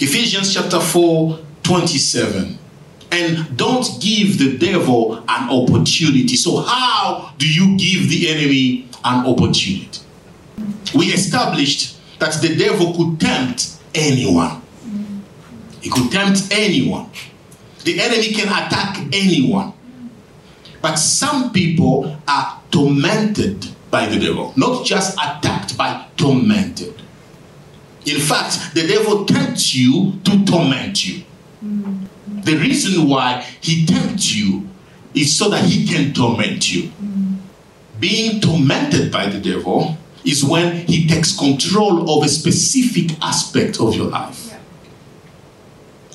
Ephesians chapter 4, 27. And don't give the devil an opportunity. So, how do you give the enemy an opportunity? We established that the devil could tempt anyone. He could tempt anyone. The enemy can attack anyone. But some people are tormented by the devil, not just attacked, but tormented. In fact, the devil tempts you to torment you. The reason why he tempts you is so that he can torment you. Being tormented by the devil is when he takes control of a specific aspect of your life.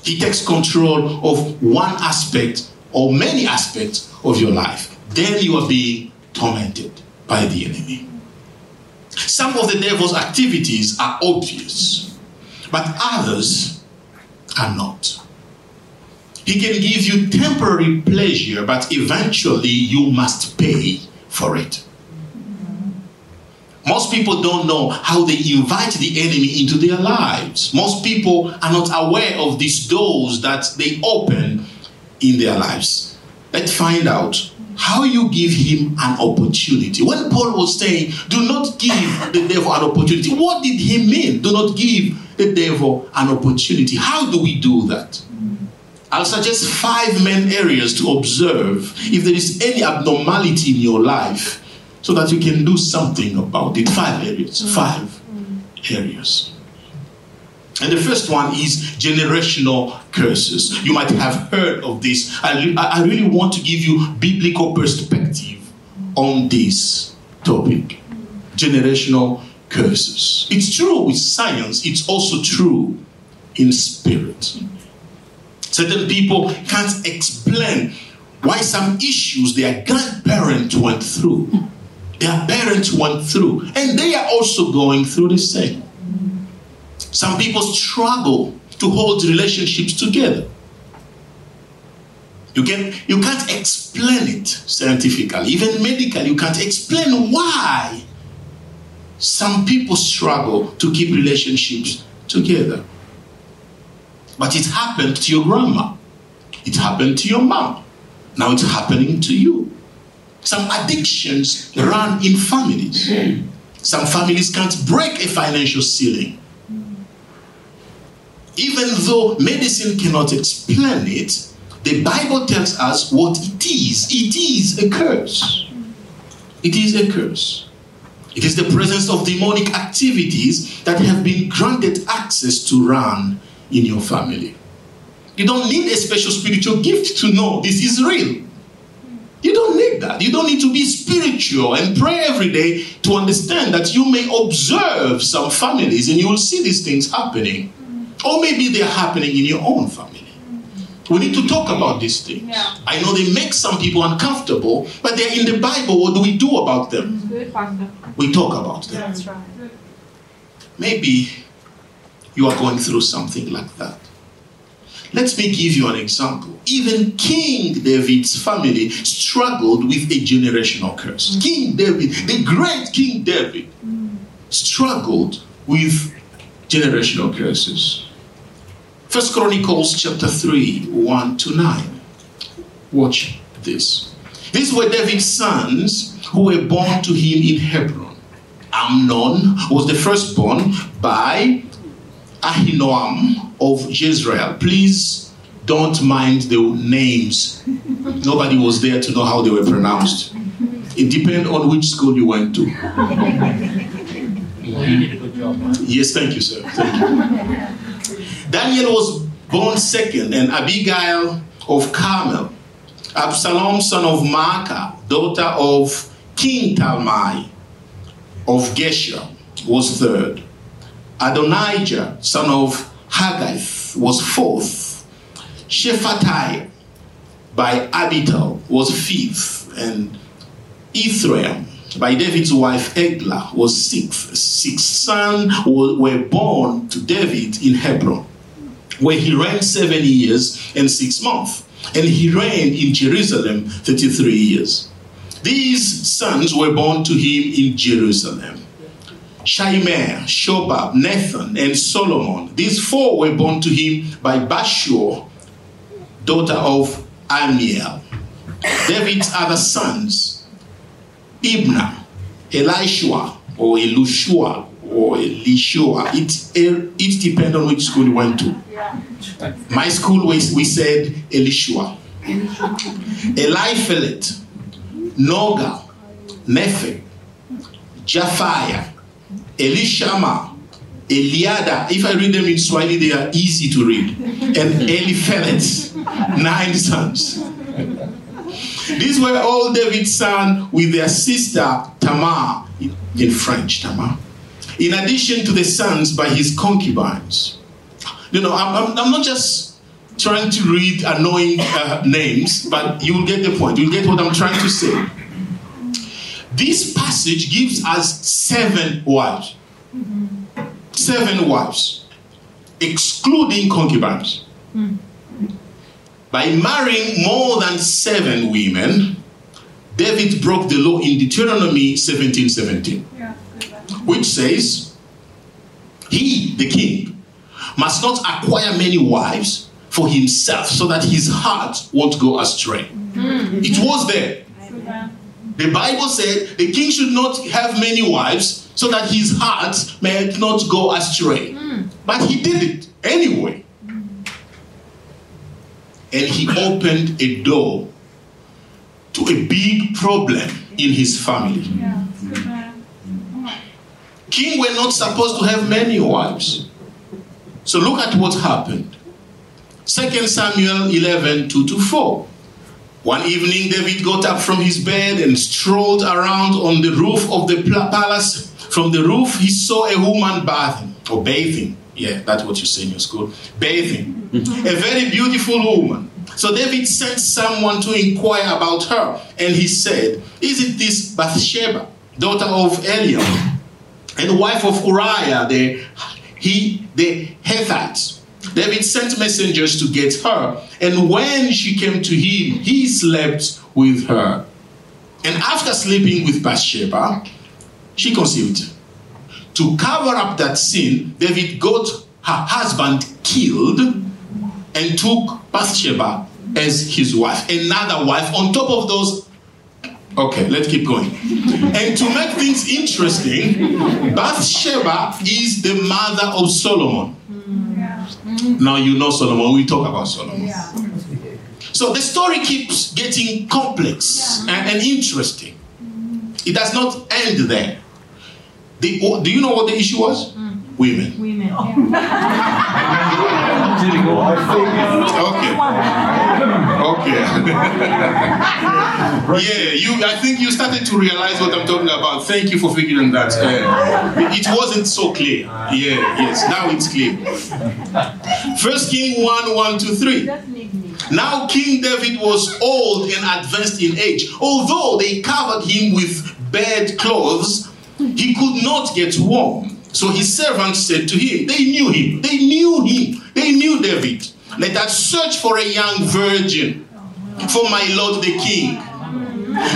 He takes control of one aspect or many aspects of your life. Then you are being tormented by the enemy. Some of the devil's activities are obvious, but others are not. He can give you temporary pleasure, but eventually you must pay for it. Most people don't know how they invite the enemy into their lives. Most people are not aware of these doors that they open in their lives. Let's find out how you give him an opportunity. When Paul was saying, do not give the devil an opportunity, what did he mean? Do not give the devil an opportunity. How do we do that? I'll suggest five main areas to observe if there is any abnormality in your life so that you can do something about it. Five areas. Five mm. areas. And the first one is generational curses. You might have heard of this. I, I really want to give you biblical perspective on this topic generational curses. It's true with science, it's also true in spirit. Certain people can't explain why some issues their grandparents went through, their parents went through, and they are also going through the same. Some people struggle to hold relationships together. You, can, you can't explain it scientifically, even medically. You can't explain why some people struggle to keep relationships together. But it happened to your grandma, it happened to your mom. Now it's happening to you. Some addictions run in families. Hmm. Some families can't break a financial ceiling even though medicine cannot explain it, the Bible tells us what it is. It is a curse. It is a curse. It is the presence of demonic activities that have been granted access to run in your family. You don't need a special spiritual gift to know this is real. You don't need that. You don't need to be spiritual and pray every day to understand that you may observe some families and you will see these things happening. Or maybe they're happening in your own family. We need to talk about these things. Yeah. I know they make some people uncomfortable, but they're in the Bible. What do we do about them? We talk about them. That's right. Maybe you are going through something like that. Let me give you an example. Even King David's family struggled with a generational curse. Mm. King David, the great King David, mm. struggled with generational curses. First Chronicles chapter 3, 1 to 9. Watch this. These were David's sons who were born to him in Hebron. Amnon was the firstborn by Ahinoam of Jezreel. Please don't mind the names. Nobody was there to know how they were pronounced. It depends on which school you went to. Yes, thank you, sir. Thank you. Daniel was born second, and Abigail of Carmel. Absalom, son of Maacah, daughter of King Talmai of Geshur, was third. Adonijah, son of Haggith, was fourth. Shephatiah by Abital was fifth, and Ithream by David's wife Eglah was sixth. Six sons were born to David in Hebron where he reigned seven years and six months. And he reigned in Jerusalem 33 years. These sons were born to him in Jerusalem. Shimei, Shobab, Nathan, and Solomon. These four were born to him by Bathshua, daughter of Amiel. David's other sons, Ibna, Elishua, or Elushua, or Elishua. It, it depends on which school you went to. My school, we, we said Elishua. Eliphelet, Nogah, Nephi, Japhia, Elishama, Eliada. If I read them in Swahili, they are easy to read. And Eliphelet, nine sons. These were all David's sons with their sister Tamar, in French, Tamar. In addition to the sons by his concubines. You know, I'm, I'm, I'm not just trying to read annoying uh, names, but you will get the point. You'll get what I'm trying to say. This passage gives us seven wives. Seven wives, excluding concubines. By marrying more than seven women, David broke the law in Deuteronomy 17 17, which says, He, the king, must not acquire many wives for himself so that his heart won't go astray. Mm. It was there. The Bible said the king should not have many wives so that his heart may not go astray. Mm. But he did it anyway. And he opened a door to a big problem in his family. Yeah. King were not supposed to have many wives. So look at what happened. 2 Samuel 11 2 to 4. One evening, David got up from his bed and strolled around on the roof of the palace. From the roof, he saw a woman bathing, or bathing. Yeah, that's what you say in your school. Bathing. a very beautiful woman. So David sent someone to inquire about her, and he said, Is it this Bathsheba, daughter of Eliam, and wife of Uriah, the, he, the Hittite? David sent messengers to get her, and when she came to him, he slept with her. And after sleeping with Bathsheba, she conceived. To cover up that sin, David got her husband killed and took Bathsheba as his wife, another wife on top of those. Okay, let's keep going. and to make things interesting, Bathsheba is the mother of Solomon. Hmm. Now you know Solomon. We talk about Solomon. Yeah. So the story keeps getting complex yeah. and, and, interesting. It does not end there. The, do you know what the issue was? Mm. Women. Women. okay. yeah, you. I think you started to realize what I'm talking about. Thank you for figuring that. Uh, it wasn't so clear. Yeah. Yes. Now it's clear. First King one one two three. Now King David was old and advanced in age. Although they covered him with bed clothes, he could not get warm. So his servants said to him, they knew him, they knew him, they knew David. Let us search for a young virgin for my lord the king.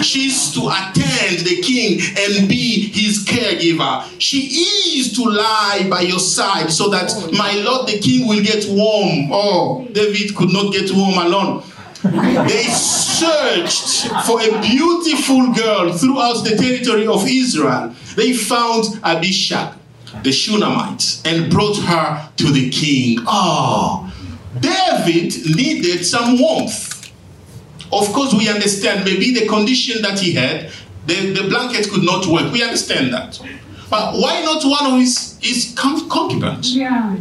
She's to attend the king and be his caregiver. She is to lie by your side so that my lord the king will get warm. Oh, David could not get warm alone. They searched for a beautiful girl throughout the territory of Israel. They found Abishag the Shunammite, and brought her to the king. Oh, David needed some warmth. Of course, we understand maybe the condition that he had, the, the blanket could not work. We understand that. But why not one of his, his concubines? Yeah,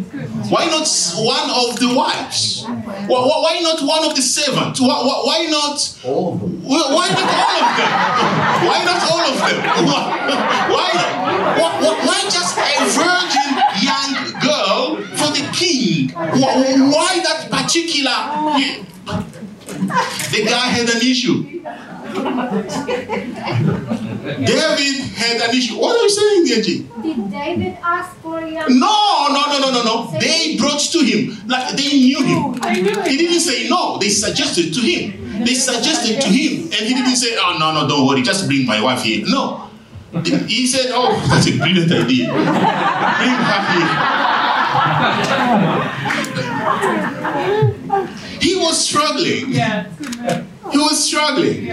why not one of the wives? Why, why not one of the servants? Why, why, not? All of them. Why not all of them? Why not all of them? Why, why, why just a virgin young girl for the king? Why that particular? The guy had an issue. David had an issue. What are you saying, Deji? Did David ask for a young No, no, no, no, no, no. They brought to him. Like they knew him. Oh, he didn't say no. They suggested to him. They suggested to him. And he didn't say, oh, no, no, don't worry. Just bring my wife here. No. He said, Oh, that's a brilliant idea. Bring her here. He was struggling. Yeah. He was struggling.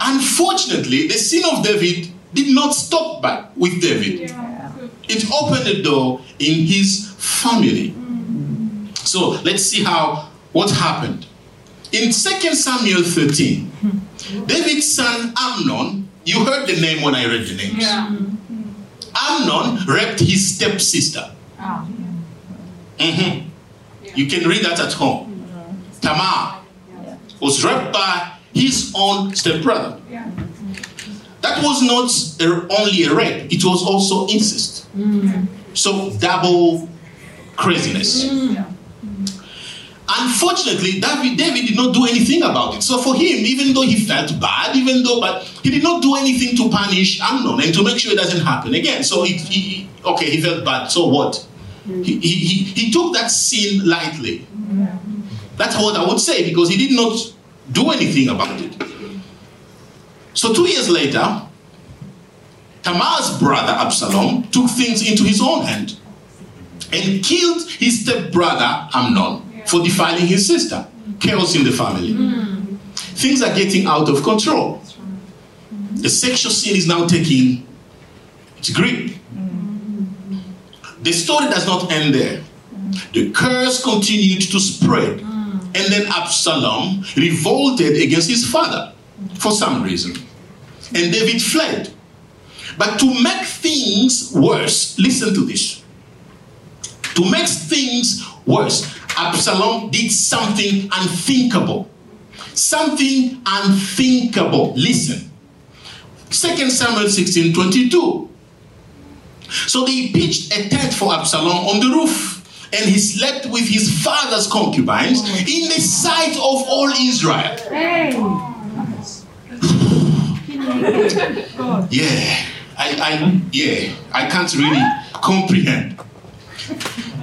Unfortunately, the sin of David did not stop back with David. It opened the door in his family. So let's see how what happened. In 2 Samuel 13, David's son Amnon, you heard the name when I read the names. Yeah. Amnon raped his stepsister. Ah. Mhm. You can read that at home. Tamar was raped by his own stepbrother. Yeah. That was not only a rape, it was also incest. So, double craziness. Unfortunately, David, David did not do anything about it. So, for him, even though he felt bad, even though, but he did not do anything to punish Amnon and to make sure it doesn't happen again. So, it, he, okay, he felt bad. So, what? He, he, he took that sin lightly. That's what I would say because he did not do anything about it. So two years later, Tamar's brother Absalom took things into his own hand and killed his stepbrother Amnon for defiling his sister. Chaos in the family. Things are getting out of control. The sexual sin is now taking its grip. The story does not end there. The curse continued to spread. And then Absalom revolted against his father for some reason. And David fled. But to make things worse, listen to this. To make things worse, Absalom did something unthinkable. Something unthinkable. Listen. 2 Samuel 16 22. So they pitched a tent for Absalom on the roof, and he slept with his father's concubines mm. in the sight of all Israel. Yeah, I, I, yeah, I can't really comprehend.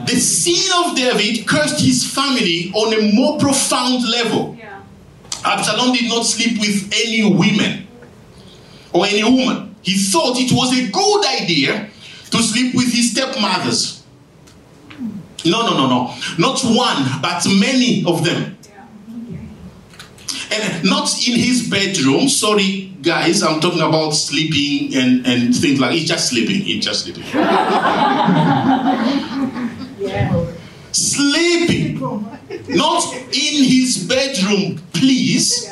The sin of David cursed his family on a more profound level. Absalom did not sleep with any women or any woman. He thought it was a good idea to sleep with his stepmothers. No, no, no, no. Not one, but many of them. And not in his bedroom. Sorry, guys, I'm talking about sleeping and, and things like he's just sleeping. He's just sleeping. Sleeping. Not in his bedroom, please,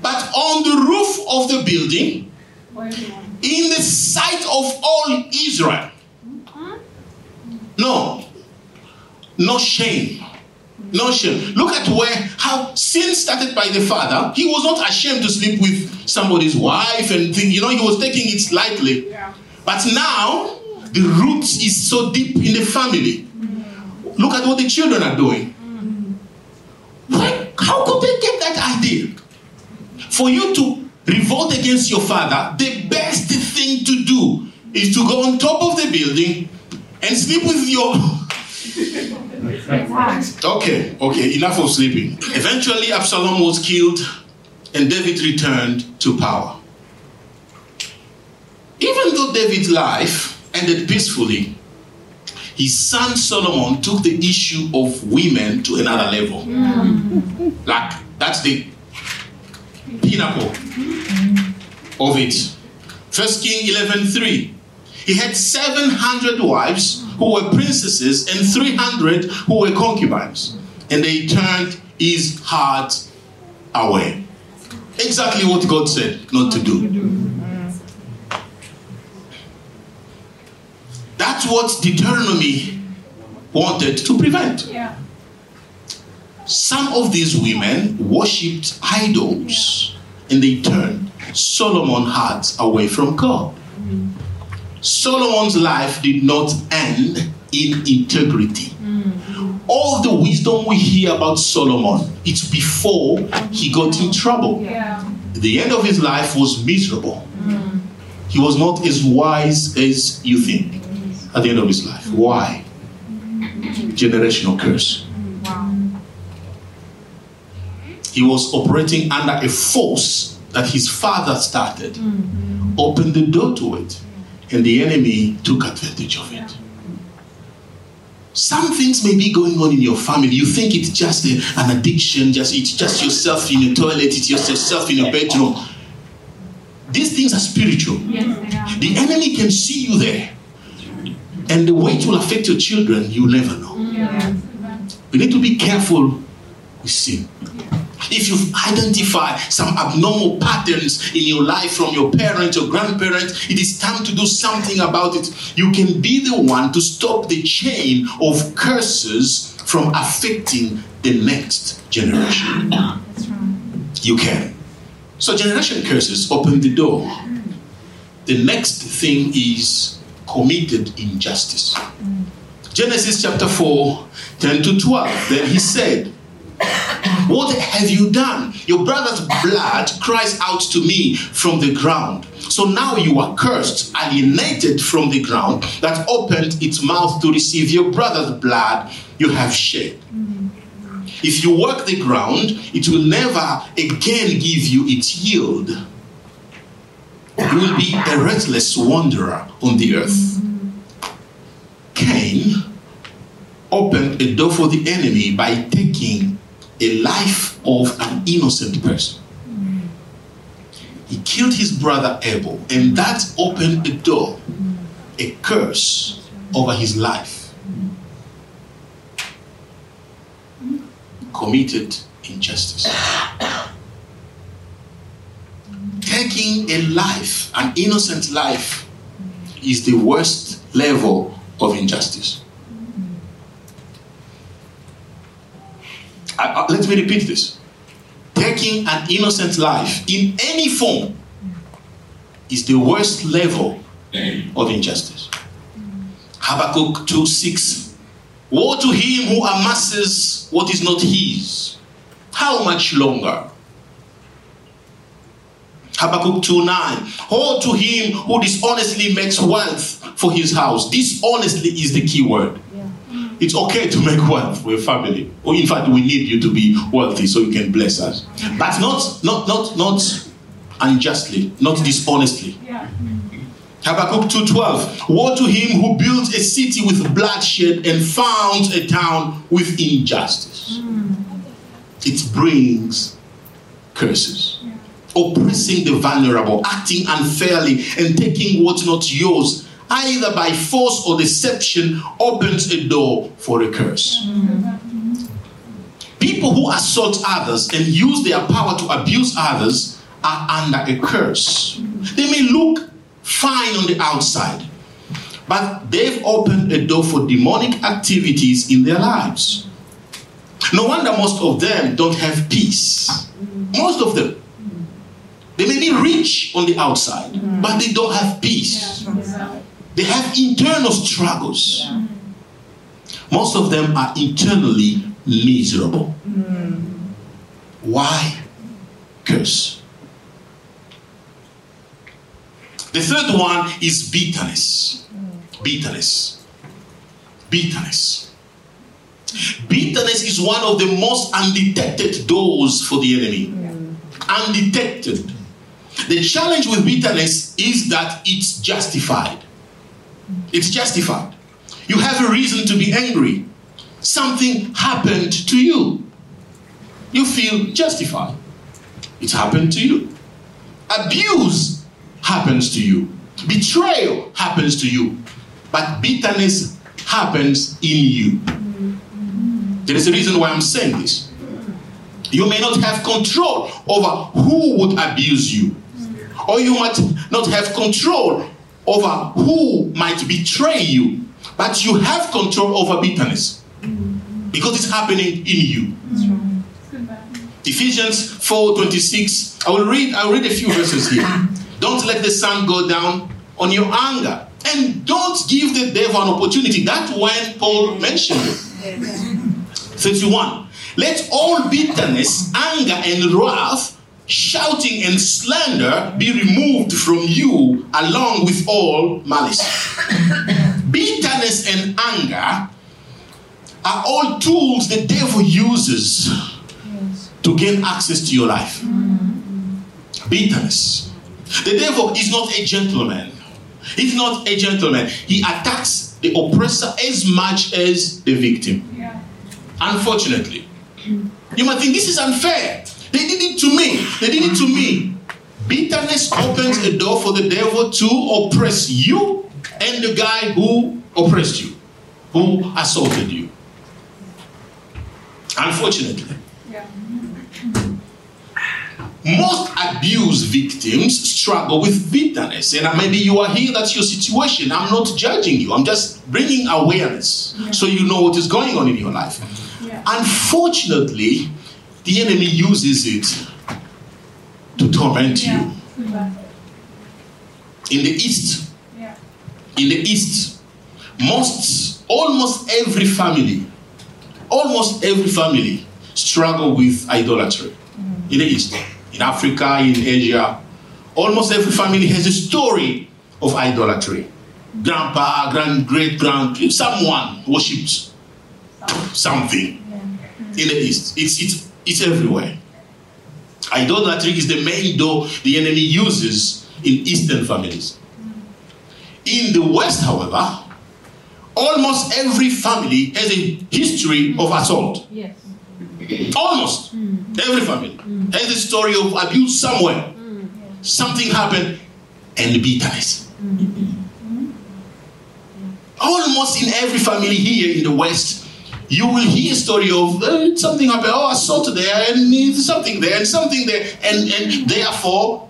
but on the roof of the building in the sight of all Israel. No. No shame. No shame. Look at where how sin started by the father. He was not ashamed to sleep with somebody's wife and think, you know, he was taking it lightly. Yeah. But now the roots is so deep in the family. Look at what the children are doing. Mm-hmm. Why, how could they get that idea? For you to revolt against your father, the best thing to do is to go on top of the building and sleep with your. Okay, okay, enough of sleeping. Eventually, Absalom was killed and David returned to power. Even though David's life ended peacefully, his son Solomon took the issue of women to another level. Mm. Like, that's the pinnacle of it. First King 11:3. He had 700 wives who were princesses and 300 who were concubines, and they turned his heart away. Exactly what God said not to do. That's what Deuteronomy wanted to prevent. Yeah. Some of these women worshipped idols and they turned Solomon's heart away from God. Mm-hmm. Solomon's life did not end in integrity. Mm. All the wisdom we hear about Solomon, it's before he got in trouble. Yeah. The end of his life was miserable. Mm. He was not as wise as you think at the end of his life. Mm. Why? Generational curse. Wow. He was operating under a force that his father started mm-hmm. opened the door to it, and the enemy took advantage of it. Some things may be going on in your family. You think it's just a, an addiction, just it's just yourself in your toilet, it's yourself in your bedroom. These things are spiritual. Yes, are. The enemy can see you there. And the way it will affect your children, you never know. Yeah. We need to be careful with sin. If you've identified some abnormal patterns in your life from your parents or grandparents, it is time to do something about it. You can be the one to stop the chain of curses from affecting the next generation. You can. So, generation curses open the door. The next thing is committed injustice. Mm. Genesis chapter 4, 10 to 12. Then he said, What have you done? Your brother's blood cries out to me from the ground. So now you are cursed, alienated from the ground that opened its mouth to receive your brother's blood you have shed. Mm-hmm. If you work the ground, it will never again give you its yield. You will be a restless wanderer on the earth. Mm-hmm. Cain opened a door for the enemy by taking a life of an innocent person. He killed his brother Abel, and that opened a door, a curse over his life. Committed injustice. Taking a life, an innocent life, is the worst level of injustice. I- I- let me repeat this. Taking an innocent life in any form is the worst level of injustice. Habakkuk 2 6. Woe to him who amasses what is not his. How much longer? Habakkuk 2 9. Woe to him who dishonestly makes wealth for his house. Dishonestly is the key word. It's okay to make wealth for your family. Or in fact, we need you to be wealthy so you can bless us. But not not not not unjustly, not dishonestly. Yeah. Habakkuk 2:12 Woe to him who builds a city with bloodshed and founds a town with injustice. Hmm. It brings curses. Oppressing the vulnerable, acting unfairly, and taking what's not yours, either by force or deception, opens a door for a curse. People who assault others and use their power to abuse others are under a curse. They may look fine on the outside, but they've opened a door for demonic activities in their lives. No wonder most of them don't have peace. Most of them. They may be rich on the outside, but they don't have peace. They have internal struggles. Most of them are internally miserable. Mm. Why curse? The third one is bitterness. Mm. Bitterness. Bitterness. Bitterness is one of the most undetected doors for the enemy. Undetected. The challenge with bitterness is that it's justified. It's justified. You have a reason to be angry. Something happened to you. You feel justified. It happened to you. Abuse happens to you. Betrayal happens to you. But bitterness happens in you. There is a reason why I'm saying this. You may not have control over who would abuse you, or you might not have control over who might betray you, but you have control over bitterness because it's happening in you. Ephesians 4:26. I will read I will read a few verses here. Don't let the sun go down on your anger. And don't give the devil an opportunity. That's when Paul mentioned it. 31. Let all bitterness, anger, and wrath, shouting and slander be removed from you along with all malice. bitterness and anger are all tools the devil uses to gain access to your life. Mm-hmm. Bitterness, The devil is not a gentleman. He's not a gentleman. He attacks the oppressor as much as the victim. Yeah. Unfortunately. You might think this is unfair. They did it to me. They did it to me. Bitterness opens a door for the devil to oppress you and the guy who oppressed you, who assaulted you. Unfortunately. Yeah. Most abuse victims struggle with bitterness. And maybe you are here, that's your situation. I'm not judging you, I'm just bringing awareness so you know what is going on in your life. Yeah. Unfortunately, the enemy uses it to torment you. Yeah. Yeah. In the East, Yeah. in the East, most, almost every family, almost every family struggle with idolatry. Mm. In the East, in Africa, in Asia, almost every family has a story of idolatry. Grandpa, grand, great grand, someone worships something in the East. It's, it's, it's everywhere. Idolatry is the main door the enemy uses in Eastern families. In the West, however, almost every family has a history of assault. Yes. Almost hmm. every family hmm. has a story of abuse somewhere. Hmm. Something happened and bitterness. Almost in every family here in the West, you will hear a story of uh, something happened. Oh, assault there and uh, something there and something there, and and therefore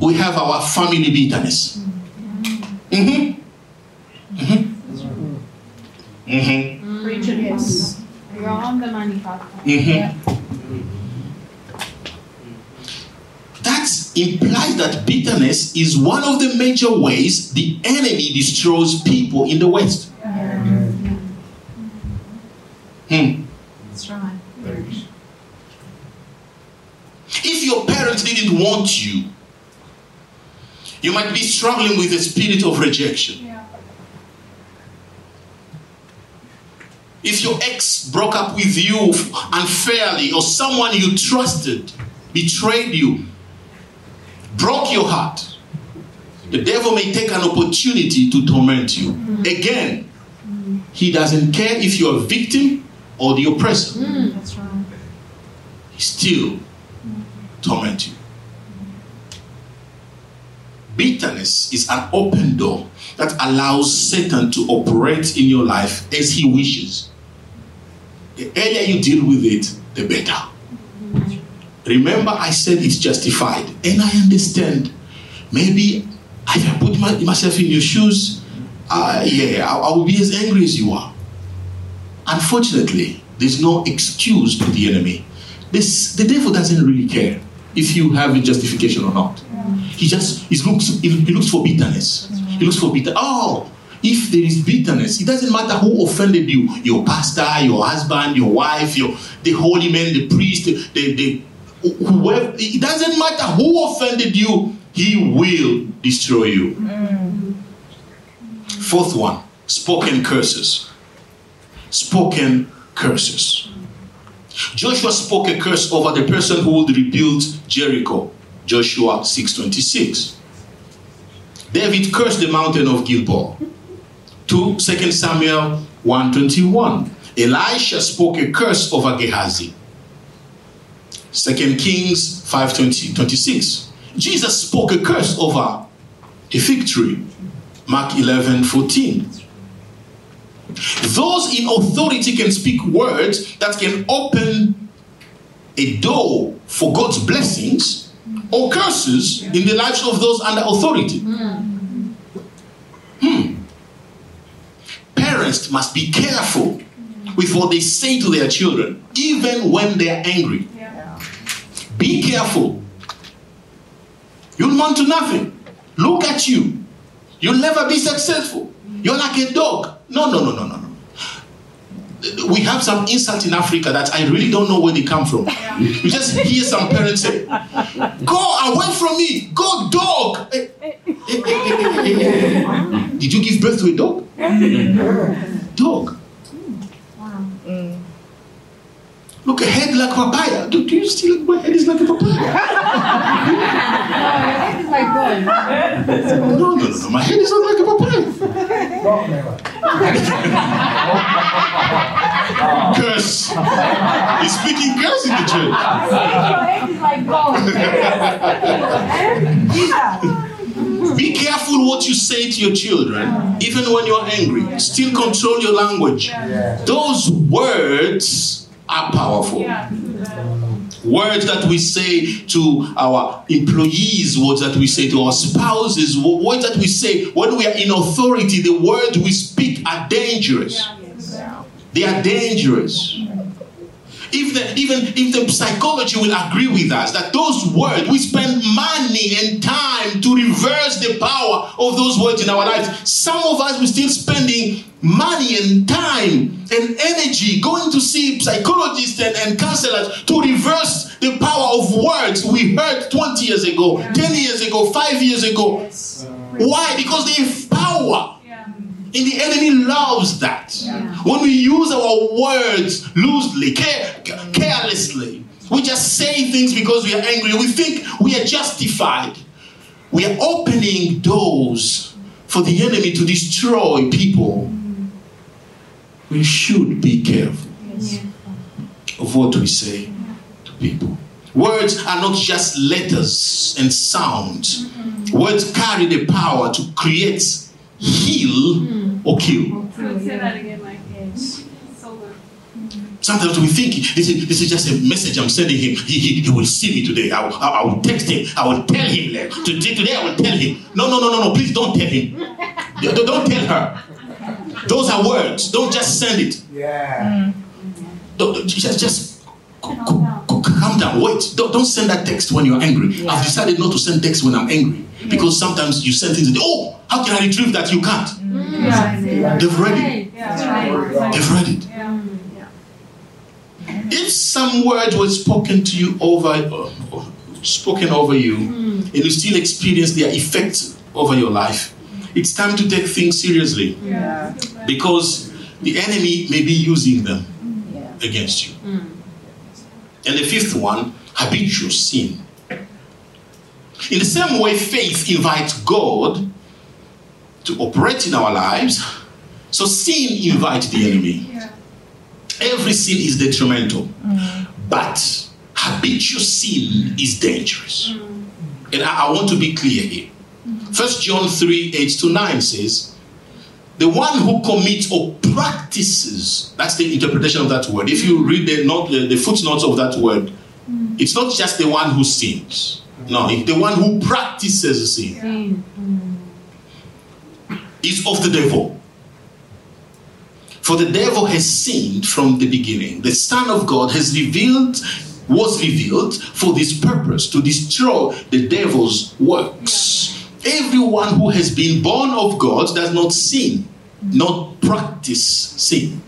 we have our family bitterness. Mm-hmm. Mm-hmm. Mm-hmm. Preach it. Yes. You're on the money, Mhm. That implies that bitterness is one of the major ways the enemy destroys people in the West. Hmm. That's right. If your parents didn't want you, you might be struggling with a spirit of rejection. Yeah. If your ex broke up with you unfairly, or someone you trusted betrayed you, broke your heart, the devil may take an opportunity to torment you. Again, he doesn't care if you're a victim or the oppressor, That's right. he still torment you. Bitterness is an open door that allows Satan to operate in your life as he wishes. The earlier you deal with it, the better. Remember, I said it's justified, and I understand. Maybe if I put my, myself in your shoes, uh, yeah, I, I will be as angry as you are. Unfortunately, there's no excuse to the enemy. This, the devil doesn't really care if you have a justification or not. He just he looks he, looks for bitterness. He looks for bitter. Oh, if there is bitterness, it doesn't matter who offended you, your pastor, your husband, your wife, your the holy man, the priest, the, the whoever. It doesn't matter who offended you, he will destroy you. Mm. Fourth one, spoken curses. Spoken curses. Joshua spoke a curse over the person who would rebuild Jericho. Joshua 6:26. David cursed the mountain of Gilboa. 2 2 Samuel 1:21. Elisha spoke a curse over Gehazi. 2 Kings 5:26. Jesus spoke a curse over a fig tree. Mark 11:14. Those in authority can speak words that can open a door for God's blessings or curses in the lives of those under authority. Hmm. Parents must be careful with what they say to their children, even when they are angry. Be careful. You'll amount to nothing. Look at you. You'll never be successful. You're like a dog. No, no, no, no, no, no. We have some insults in Africa that I really don't know where they come from. You just hear some parents say, Go away from me. Go, dog. Eh, eh, eh. Did you give birth to a dog? Dog. Look, a head like papaya. Do, do you still look my head is like a papaya? No, your head is like gold. No, no, no, no. My head is not like a papaya. Curse. He's speaking curse in the church. Your head is like gold. Be careful what you say to your children, even when you're angry. Still control your language. Those words are powerful. Words that we say to our employees, words that we say to our spouses, words that we say when we are in authority, the words we speak are dangerous. They are dangerous. If the, even if the psychology will agree with us that those words, we spend money and time to reverse the power of those words in our lives. Some of us, we're still spending money and time and energy going to see psychologists and, and counselors to reverse the power of words we heard 20 years ago, 10 years ago, 5 years ago. Why? Because they have power. Yeah. And the enemy loves that. When we use our words loosely, care, carelessly, we just say things because we are angry. We think we are justified. We are opening doors for the enemy to destroy people. We should be careful of what we say to people. Words are not just letters and sounds. Mm-hmm. Words carry the power to create, heal, mm. Or kill. Say that again, like, so good. Sometimes we think this is, this is just a message I'm sending him. He, he, he will see me today. I will, I will text him. I will tell him. like, Today, today I will tell him. No, no, no, no, no. Please don't tell him. Don't don't tell her. Those are words. Don't just send it. Yeah. Mm. Don't, don't- just, just calm down. Wait. Don't, don't send that text when you're angry. I've decided not to send text when I'm angry. Because sometimes you send things, and, oh, how can I retrieve that? You can't. Yeah. They've read it. Yeah. They've read it. Yeah. If some words were spoken to you over, uh, spoken over you, and you still experience their effect over your life, it's time to take things seriously Yeah. because the enemy may be using them Yeah. against you. And the fifth one, habitual sin. In the same way, faith invites God to operate in our lives, so sin invites the enemy. Yeah. Every sin is detrimental, mm. but habitual sin is dangerous. Mm. And I, I want to be clear here. Mm-hmm. First John 3 8 to 9 says, The one who commits or practices, that's the interpretation of that word. If you read the, note, the, the footnotes of that word, mm. it's not just the one who sins. No, it's the one who practices sin is of the devil. For the devil has sinned from the beginning. The Son of God has revealed, was revealed for this purpose to destroy the devil's works. Everyone who has been born of God does not sin, not practice sin.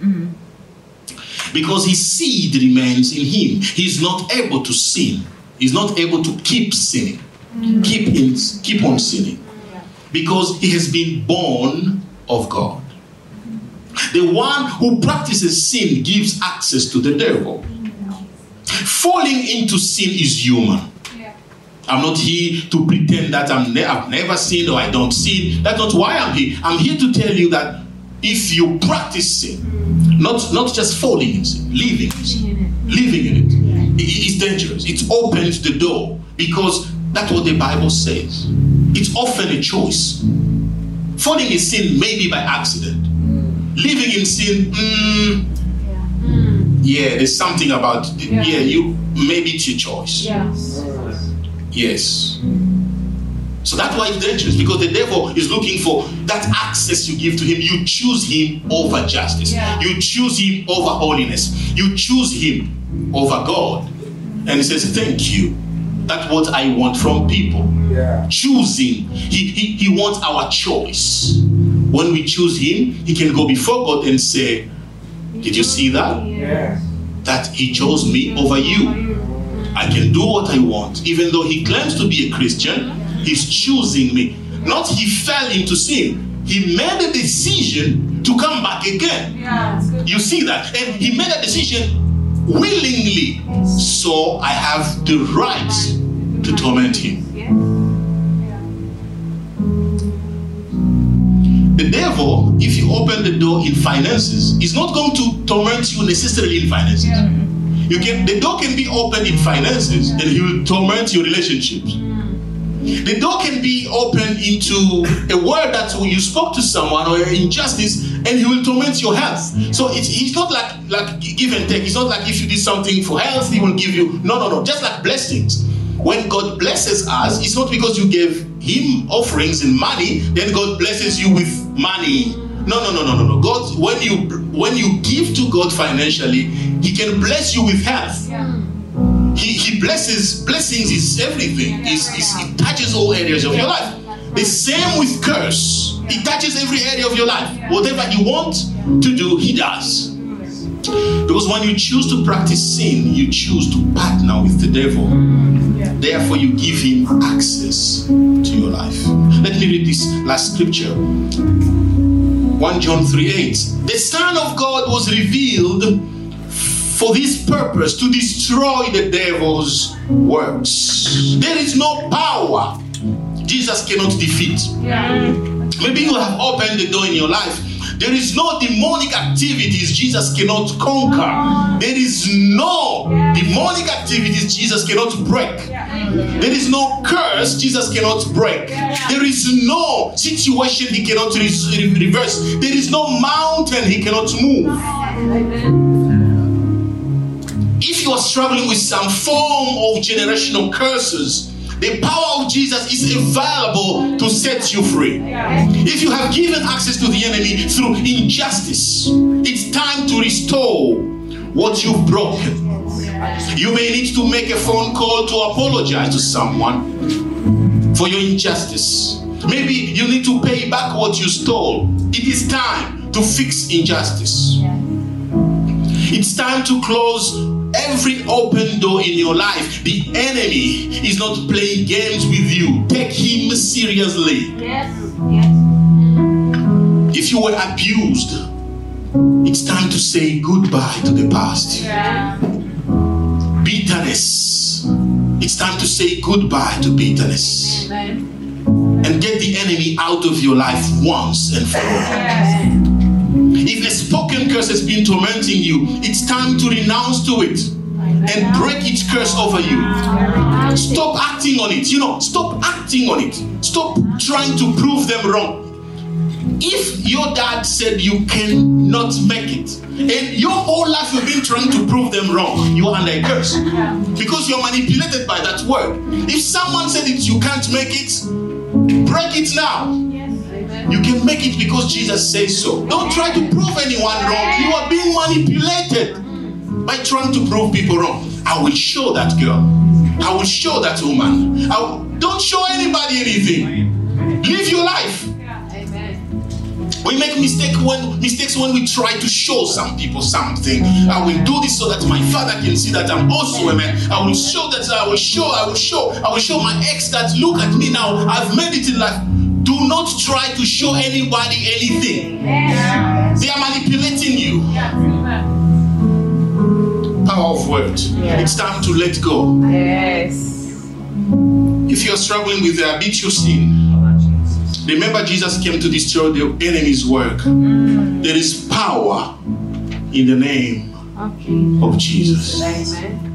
Because his seed remains in him. He's not able to sin. He's not able to keep sinning. Keep in, keep on sinning. Because he has been born of God. The one who practices sin gives access to the devil. Falling into sin is human. I'm not here to pretend that I'm ne- I've never sinned or I don't sin. That's not why I'm here. I'm here to tell you that if you practice sin, not, not just falling in sin, living in sin, living in it, it's dangerous. It opens the door because that's what the Bible says. It's often a choice. Falling in sin maybe by accident. Living in sin, mm, yeah, there's something about yeah. Yeah. you maybe it's your choice. Yes. Yes. So that's why it's dangerous because the devil is looking for that access you give to him. You choose him over justice. Yeah. You choose him over holiness. You choose him over God. And he says, Thank you. That's what I want from people. Yeah. Choosing. He, he, he wants our choice. When we choose him, he can go before God and say, Did you see that? Yes. That he chose me over you. I can do what I want. Even though he claims to be a Christian, he's choosing me. Not he fell into sin. He made a decision to come back again. Yeah. You see that? And he made a decision willingly, so I have the right to torment him. The devil, if you open the door in finances, is not going to torment you necessarily in finances. Yeah. You can the door can be opened in finances and he will torment your relationships. The door can be opened into a word that you spoke to someone or injustice, and he will torment your health. So it's, it's not like like give and take. It's not like if you did something for health, he will give you. No, no, no. Just like blessings. When God blesses us, it's not because you gave him offerings and money, then God blesses you with money. No, no, no, no, no, no. God, when you when you give to God financially, He can bless you with health. Yeah. He, he blesses blessings is everything. Is it touches all areas of your life. The same with curse. It touches every area of your life. Whatever He wants to do, He does. Because when you choose to practice sin, you choose to partner with the devil. Therefore, you give him access to your life. Let me read this last scripture. 1 John 3 8. The Son of God was revealed for this purpose to destroy the devil's works. There is no power Jesus cannot defeat. Yeah. Maybe you have opened the door in your life. There is no demonic activities Jesus cannot conquer. There is no demonic activities Jesus cannot break. There is no curse Jesus cannot break. There is no situation he cannot re- reverse. There is no mountain he cannot move. If you are struggling with some form of generational curses, the power of Jesus is available to set you free. If you have given access to the enemy through injustice, it's time to restore what you've broken. You may need to make a phone call to apologize to someone for your injustice. Maybe you need to pay back what you stole. It is time to fix injustice. It's time to close every open door in your life. The enemy is not playing games with you. Take him seriously. Yes. Yes. If you were abused, it's time to say goodbye to the past. Yeah. Bitterness. It's time to say goodbye to bitterness Amen. and get the enemy out of your life once and for all. If a spoken curse has been tormenting you, it's time to renounce to it and break its curse over you. Stop acting on it. You know, stop acting on it. Stop trying to prove them wrong. If your dad said you cannot make it, and your whole life you've been trying to prove them wrong, you are under a curse because you're manipulated by that word. If someone said it, you can't make it, break it now. You can make it because Jesus says so. Don't try to prove anyone wrong. You are being manipulated by trying to prove people wrong. I will show that girl. I will show that woman. I will- don't show anybody anything. Live your life. We make mistake when mistakes when we try to show some people something. I will do this so that my father can see that I'm also a man. I will show that I will show, I will show, I will show my ex that look at me now. I've made it in life. Do not try to show anybody anything. They are manipulating you. Yeah. Power of word. It's time to let go. Yes. If you're struggling with the habitual sin, remember Jesus came to destroy the enemy's work. Mm. There is power in the name Okay. of Jesus. Amen.